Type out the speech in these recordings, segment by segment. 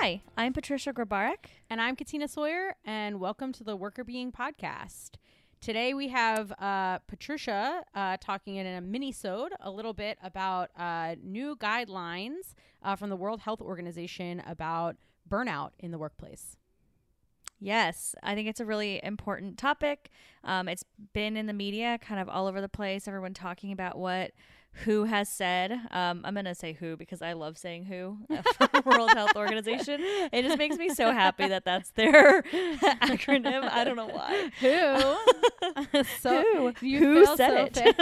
Hi, I'm Patricia Grabarek. And I'm Katina Sawyer, and welcome to the Workr Beeing Podcast. Today we have uh, Patricia uh, talking in a mini-sode a little bit about uh, new guidelines uh, from the World Health Organization about burnout in the workplace. Yes, I think it's a really important topic. Um, it's been in the media kind of all over the place, everyone talking about what WHO has said. Um, I'm going to say who because I love saying who World Health Organization. It just makes me so happy that that's their acronym. I don't know why. Who? so who, you who said so it?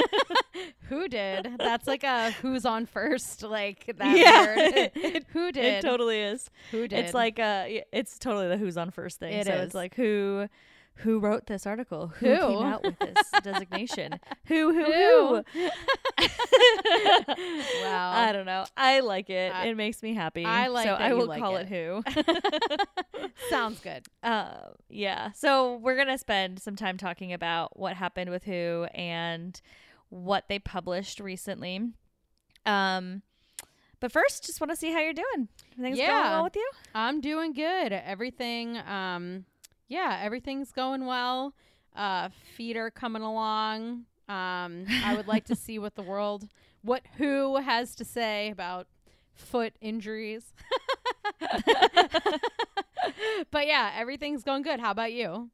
who did? That's like a who's on first, like that Yeah. word. who did? It totally is. who did? It's like uh, y- it's totally the who's on first thing. It so is. it's like who. Who wrote this article? Who, Who? came out with this designation? Who, who, Who? Wow. I don't know. I like it. I- it makes me happy. I like so I will like call it. it, who. Sounds good. uh, yeah. So we're gonna spend some time talking about what happened with who and what they published recently. Um, but first, just want to see how you're doing. Everything's going well with you? I'm doing good. Everything, um, yeah, everything's going well. Uh, feet are coming along. Um, I would like to see what the world, what who has to say about foot injuries. but yeah, everything's going good. How about you?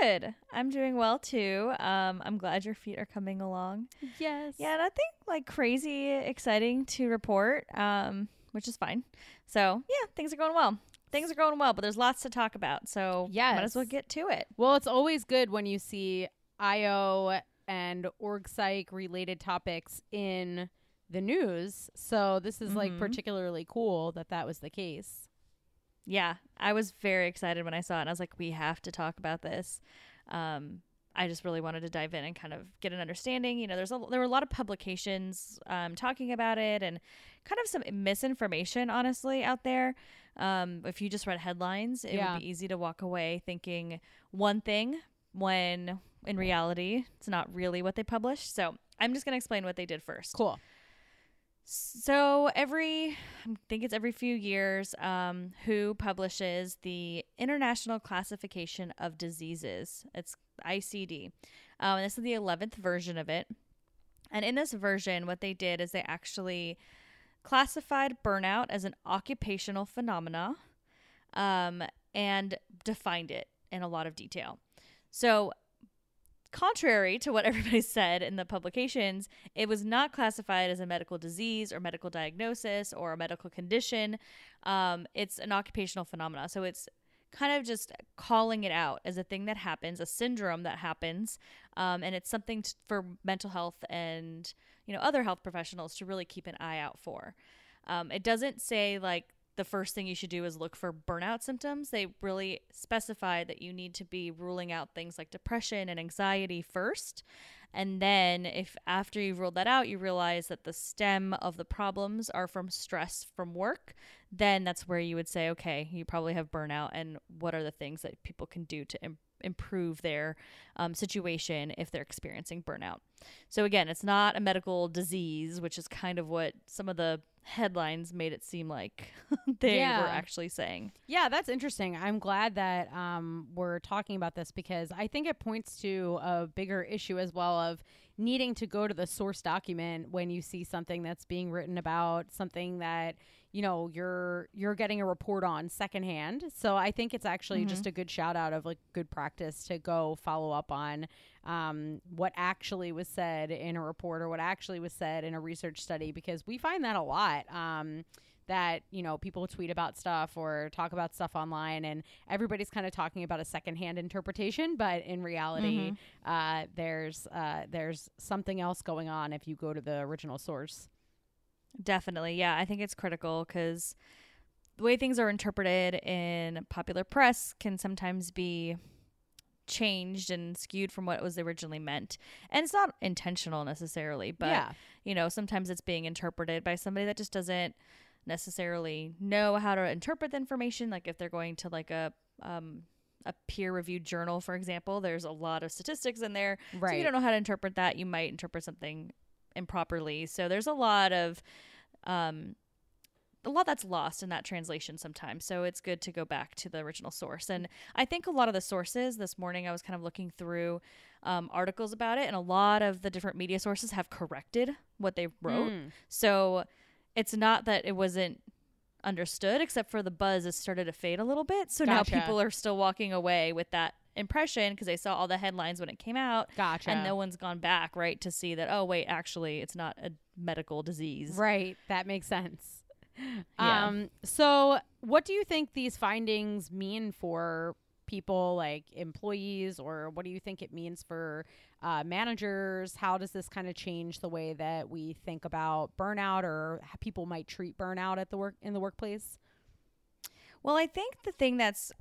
Good. I'm doing well too. Um, I'm glad your feet are coming along. Yes. Yeah, nothing like crazy exciting to report, um, which is fine. So yeah, things are going well. Things are going well, but there's lots to talk about. So yeah, might as well get to it. Well, it's always good when you see IO and org psych related topics in the news. So this is like Mhm. particularly cool that that was the case. Yeah, I was very excited when I saw it. And I was like, we have to talk about this. Um, I just really wanted to dive in and kind of get an understanding. You know, there's a, there were a lot of publications um, talking about it and kind of some misinformation, honestly, out there. Um, if you just read headlines, it Yeah. would be easy to walk away thinking one thing when in reality it's not really what they published. So I'm just going to explain what they did first. Cool. So every, I think it's every few years, um, WHO publishes the International Classification of Diseases. It's ICD. Um, and this is the 11th version of it. And in this version, what they did is they actually classified burnout as an occupational phenomena um, and defined it in a lot of detail. So contrary to what everybody said in the publications, it was not classified as a medical disease or medical diagnosis or a medical condition. Um, it's an occupational phenomena. So it's kind of just calling it out as a thing that happens, a syndrome that happens, um, and it's something t- for mental health and you know other health professionals to really keep an eye out for. Um, it doesn't say like the first thing you should do is look for burnout symptoms. They really specify that you need to be ruling out things like depression and anxiety first. And then, if after you've ruled that out, you realize that the stem of the problems are from stress from work, then that's where you would say, okay, you probably have burnout. And what are the things that people can do to Im- improve their um, situation if they're experiencing burnout? So, again, it's not a medical disease, which is kind of what some of the headlines made it seem like they Yeah. were actually saying. Yeah, that's interesting. I'm glad that um, we're talking about this because I think it points to a bigger issue as well of needing to go to the source document when you see something that's being written about something that you know you're you're getting a report on secondhand. So I think it's actually just a good shout out of like good practice to go follow up on um, what actually was said in a report or what actually was said in a research study because we find that a lot. Um, that you know people tweet about stuff or talk about stuff online and everybody's kind of talking about a secondhand interpretation but in reality uh, there's uh, there's something else going on if you go to the original source Definitely. Yeah, I think it's critical because the way things are interpreted in popular press can sometimes be changed and skewed from what was originally meant. And it's not intentional necessarily, but yeah. you know, sometimes it's being interpreted by somebody that just doesn't necessarily know how to interpret the information. Like if they're going to like a um a peer reviewed journal for example there's a lot of statistics in there. So Right. you don't know how to interpret that. You might interpret something improperly. So there's a lot of um a lot that's lost in that translation sometimes. So it's good to go back to the original source. And I think a lot of the sources this morning, I was kind of looking through um, articles about it, and a lot of the different media sources have corrected what they wrote. Mm. So it's not that it wasn't understood, except for the buzz has started to fade a little bit. So Gotcha. now people are still walking away with that impression because they saw all the headlines when it came out. Gotcha. And no one's gone back, right, to see that, oh, wait, actually, it's not a medical disease. Right. That makes sense. Yeah. Um, so what do you think these findings mean for people like employees or what do you think it means for uh, managers? How does this kind of change the way that we think about burnout or how people might treat burnout at the work in the workplace? Well, I think the thing that's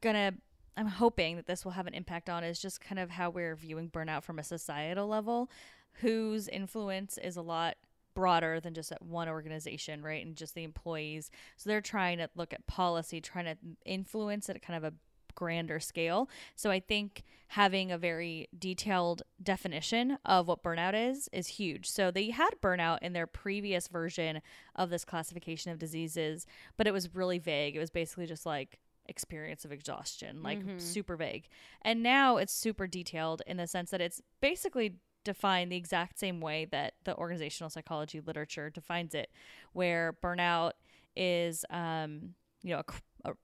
gonna I'm hoping that this will have an impact on is just kind of how we're viewing burnout from a societal level, whose influence is a lot broader than just at one organization, right? And just the employees. So they're trying to look at policy, trying to influence it at kind of a grander scale. So I think having a very detailed definition of what burnout is is huge. So they had burnout in their previous version of this classification of diseases, but it was really vague. It was basically just like experience of exhaustion, like Mhm. super vague. And now it's super detailed in the sense that it's basically defined the exact same way that the organizational psychology literature defines it, where burnout is, um, you know, a, a,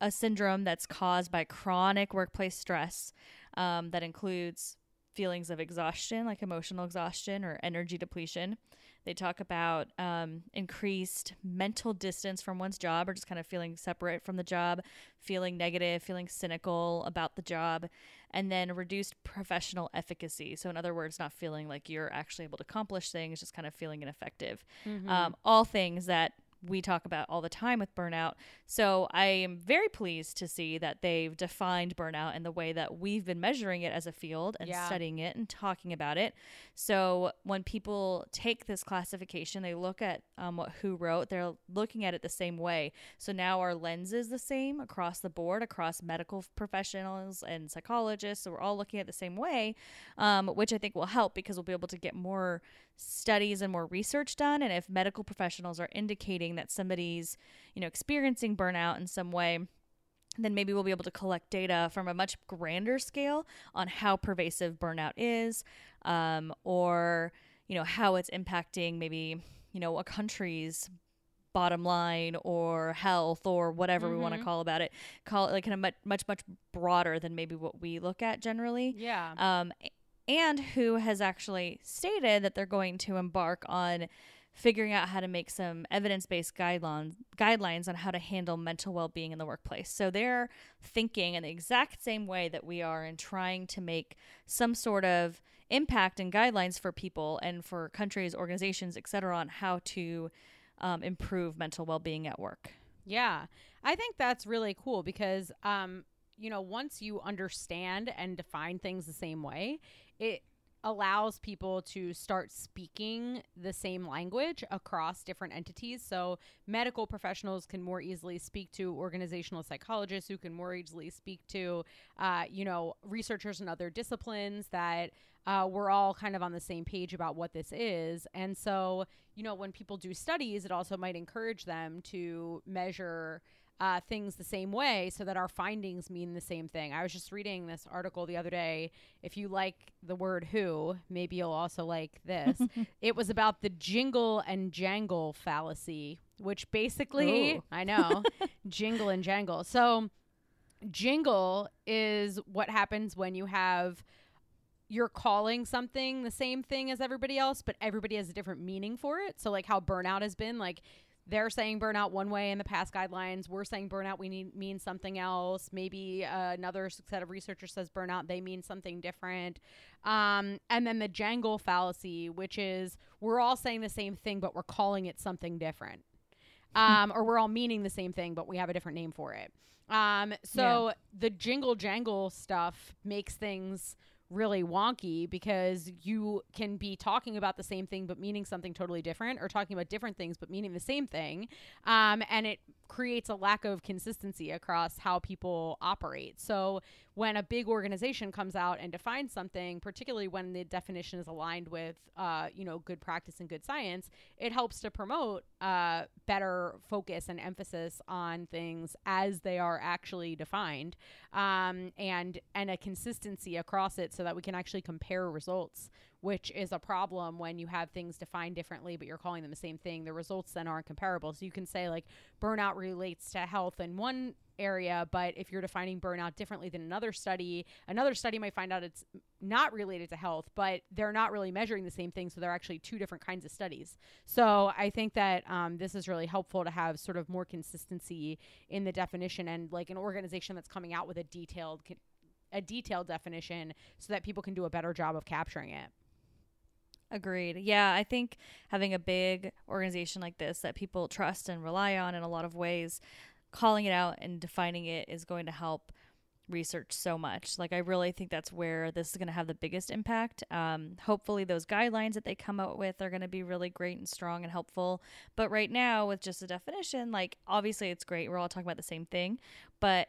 a syndrome that's caused by chronic workplace stress um, that includes feelings of exhaustion, like emotional exhaustion or energy depletion. They talk about um, increased mental distance from one's job or just kind of feeling separate from the job, feeling negative, feeling cynical about the job, and then reduced professional efficacy. So, in other words, not feeling like you're actually able to accomplish things, just kind of feeling ineffective. Um, all things that we talk about all the time with burnout. So I am very pleased to see that they've defined burnout in the way that we've been measuring it as a field and Yeah. studying it and talking about it. So when people take this classification, they look at um, what who wrote. They're looking at it the same way. So now our lens is the same across the board, across medical professionals and psychologists. So we're all looking at it the same way, um, which I think will help because we'll be able to get more studies and more research done and if medical professionals are indicating that somebody's you know experiencing burnout in some way then maybe we'll be able to collect data from a much grander scale on how pervasive burnout is um, or you know how it's impacting maybe you know a country's bottom line or health or whatever we want to call about it call it like kind of much much much broader than maybe what we look at generally Yeah. um, and who has actually stated that they're going to embark on figuring out how to make some evidence-based guidelines guidelines on how to handle mental well-being in the workplace. So they're thinking in the exact same way that we are in trying to make some sort of impact and guidelines for people and for countries, organizations, etc., on how to um, improve mental well-being at work. Yeah. I think that's really cool because um you know, once you understand and define things the same way, it allows people to start speaking the same language across different entities. So, medical professionals can more easily speak to organizational psychologists who can more easily speak to, uh, you know, researchers in other disciplines that uh, we're all kind of on the same page about what this is. And so, you know, when people do studies, it also might encourage them to measure uh, things the same way so that our findings mean the same thing. I was just reading this article the other day. If you like the word who, maybe you'll also like this. it was about the jingle and jangle fallacy, which basically, Ooh. I know, jingle and jangle. So, jingle is what happens when you have you're calling something the same thing as everybody else, but everybody has a different meaning for it. So, like how burnout has been, like they're saying burnout one way in the past guidelines. We're saying burnout we need mean something else. Maybe uh, another set of researchers says burnout they mean something different. Um, and then the jangle fallacy, which is we're all saying the same thing, but we're calling it something different. Um, or we're all meaning the same thing, but we have a different name for it. Um, so the jingle jangle stuff makes things really wonky because you can be talking about the same thing but meaning something totally different or talking about different things but meaning the same thing um, and it creates a lack of consistency across how people operate. So when a big organization comes out and defines something, particularly when the definition is aligned with, uh, you know, good practice and good science, it helps to promote uh, better focus and emphasis on things as they are actually defined, um, and and a consistency across it, so that we can actually compare results which is a problem when you have things defined differently, but you're calling them the same thing. The results then aren't comparable. So you can say, like, burnout relates to health in one area, but if you're defining burnout differently than another study, another study might find out it's not related to health, but they're not really measuring the same thing. So they're actually two different kinds of studies. So I think that um, this is really helpful to have sort of more consistency in the definition and like an organization that's coming out with a detailed. a detailed definition so that people can do a better job of capturing it. Agreed. Yeah, I think having a big organization like this that people trust and rely on in a lot of ways, calling it out and defining it is going to help research so much. Like, I really think that's where this is going to have the biggest impact. Um, hopefully, those guidelines that they come out with are going to be really great and strong and helpful. But right now, with just a definition, like, obviously it's great. We're all talking about the same thing, but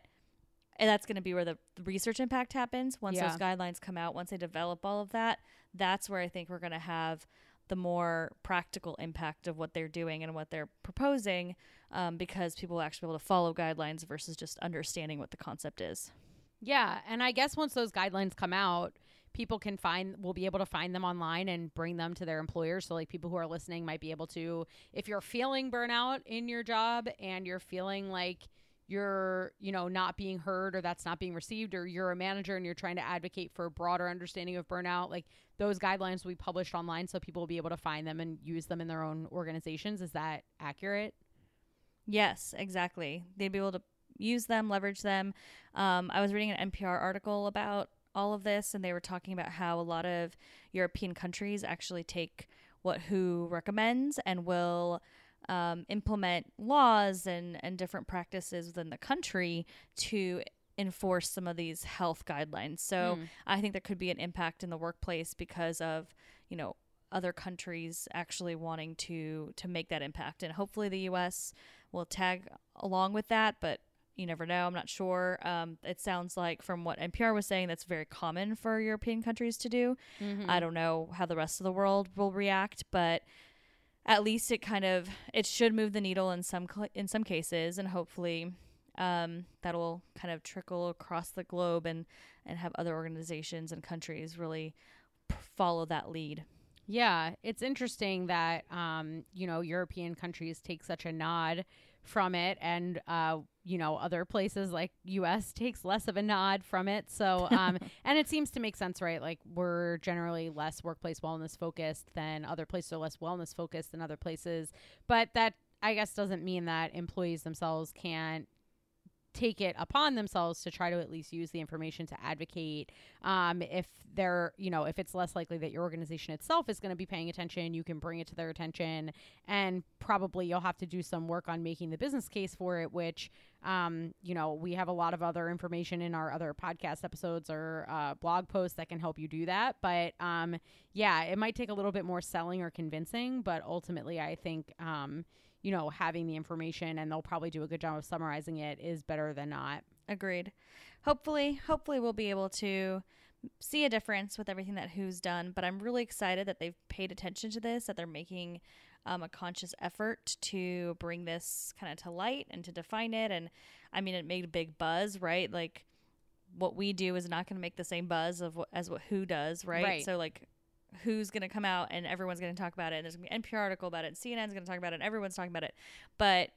and that's going to be where the, the research impact happens once Yeah. those guidelines come out once they develop all of that that's where i think we're going to have the more practical impact of what they're doing and what they're proposing um, because people will actually be able to follow guidelines versus just understanding what the concept is Yeah, and I guess once those guidelines come out, people can find will be able to find them online and bring them to their employers. So like people who are listening might be able to if you're feeling burnout in your job and you're feeling like you're, you know, not being heard or that's not being received or you're a manager and you're trying to advocate for a broader understanding of burnout, like those guidelines will be published online so people will be able to find them and use them in their own organizations. Is that accurate? Yes, exactly. They'd be able to use them, leverage them. Um, I was reading an NPR article about all of this, and they were talking about how a lot of European countries actually take what WHO recommends and will um, implement laws and, and different practices within the country to enforce some of these health guidelines. So Mm. I think there could be an impact in the workplace because of, you know, other countries actually wanting to to make that impact and hopefully the US will tag along with that, but you never know. I'm not sure. Um, it sounds like from what NPR was saying, that's very common for European countries to do. Mm-hmm. I don't know how the rest of the world will react, but at least it kind of it should move the needle in some cl- in some cases, and hopefully um, that'll kind of trickle across the globe and and have other organizations and countries really follow that lead. Yeah, it's interesting that um, you know European countries take such a nod from it, and uh, you know other places like U.S. takes less of a nod from it. So, um, and it seems to make sense, right? Like we're generally less workplace wellness focused than other places are less wellness focused than other places, but that I guess doesn't mean that employees themselves can't take it upon themselves to try to at least use the information to advocate um, if they're you know if it's less likely that your organization itself is going to be paying attention you can bring it to their attention and probably you'll have to do some work on making the business case for it which um, you know we have a lot of other information in our other podcast episodes or uh, blog posts that can help you do that but um, yeah it might take a little bit more selling or convincing but ultimately i think um, you know having the information and they'll probably do a good job of summarizing it is better than not Agreed. Hopefully, hopefully we'll be able to see a difference with everything that Who's done. But I'm really excited that they've paid attention to this, that they're making um, a conscious effort to bring this kind of to light and to define it. And I mean, it made a big buzz, right? Like what we do is not going to make the same buzz of what, as what Who does, right? Right. So like. Who's going to come out and everyone's going to talk about it? And there's going to be an NPR article about it. And CNN's going to talk about it. And everyone's talking about it. But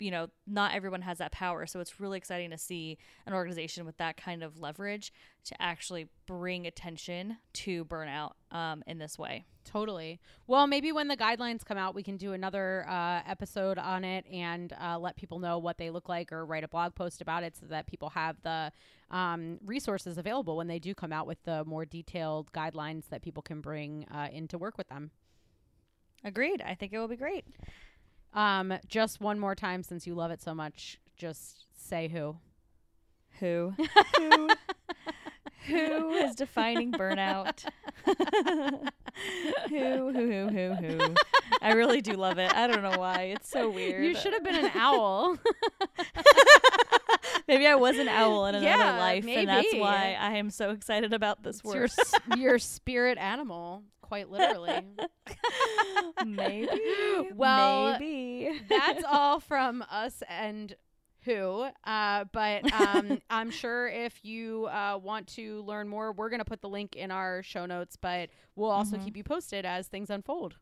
you know, not everyone has that power. So it's really exciting to see an organization with that kind of leverage to actually bring attention to burnout um, in this way. Totally. Well, maybe when the guidelines come out, we can do another uh, episode on it and uh, let people know what they look like or write a blog post about it so that people have the um, resources available when they do come out with the more detailed guidelines that people can bring uh, in to work with them. Agreed. I think it will be great. Um, just one more time, since you love it so much, just say who. Who? who? Who is defining burnout? who, who, who, who, who? I really do love it. I don't know why. It's so weird. You should have been an owl. maybe I was an owl in another Yeah, life, and that's why I am so excited about this It's your s- your spirit animal, quite literally. maybe. Well, maybe. That's all from us and who. Uh, but um, I'm sure if you uh, want to learn more, we're going to put the link in our show notes, but we'll also Mhm. keep you posted as things unfold.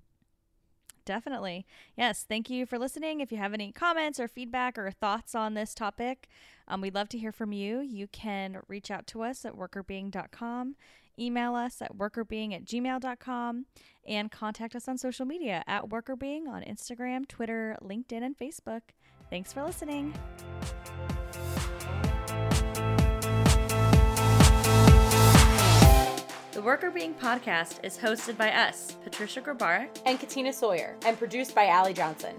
Definitely. Yes. Thank you for listening. If you have any comments or feedback or thoughts on this topic, um, we'd love to hear from you. You can reach out to us at workrbeeing.com, email us at workrbeeing at gmail.com, and contact us on social media at workrbeeing on Instagram, Twitter, LinkedIn, and Facebook. Thanks for listening. The Workr Beeing podcast is hosted by us, Patricia Grabarek, And Katina Sawyer, and produced by Allie Johnson.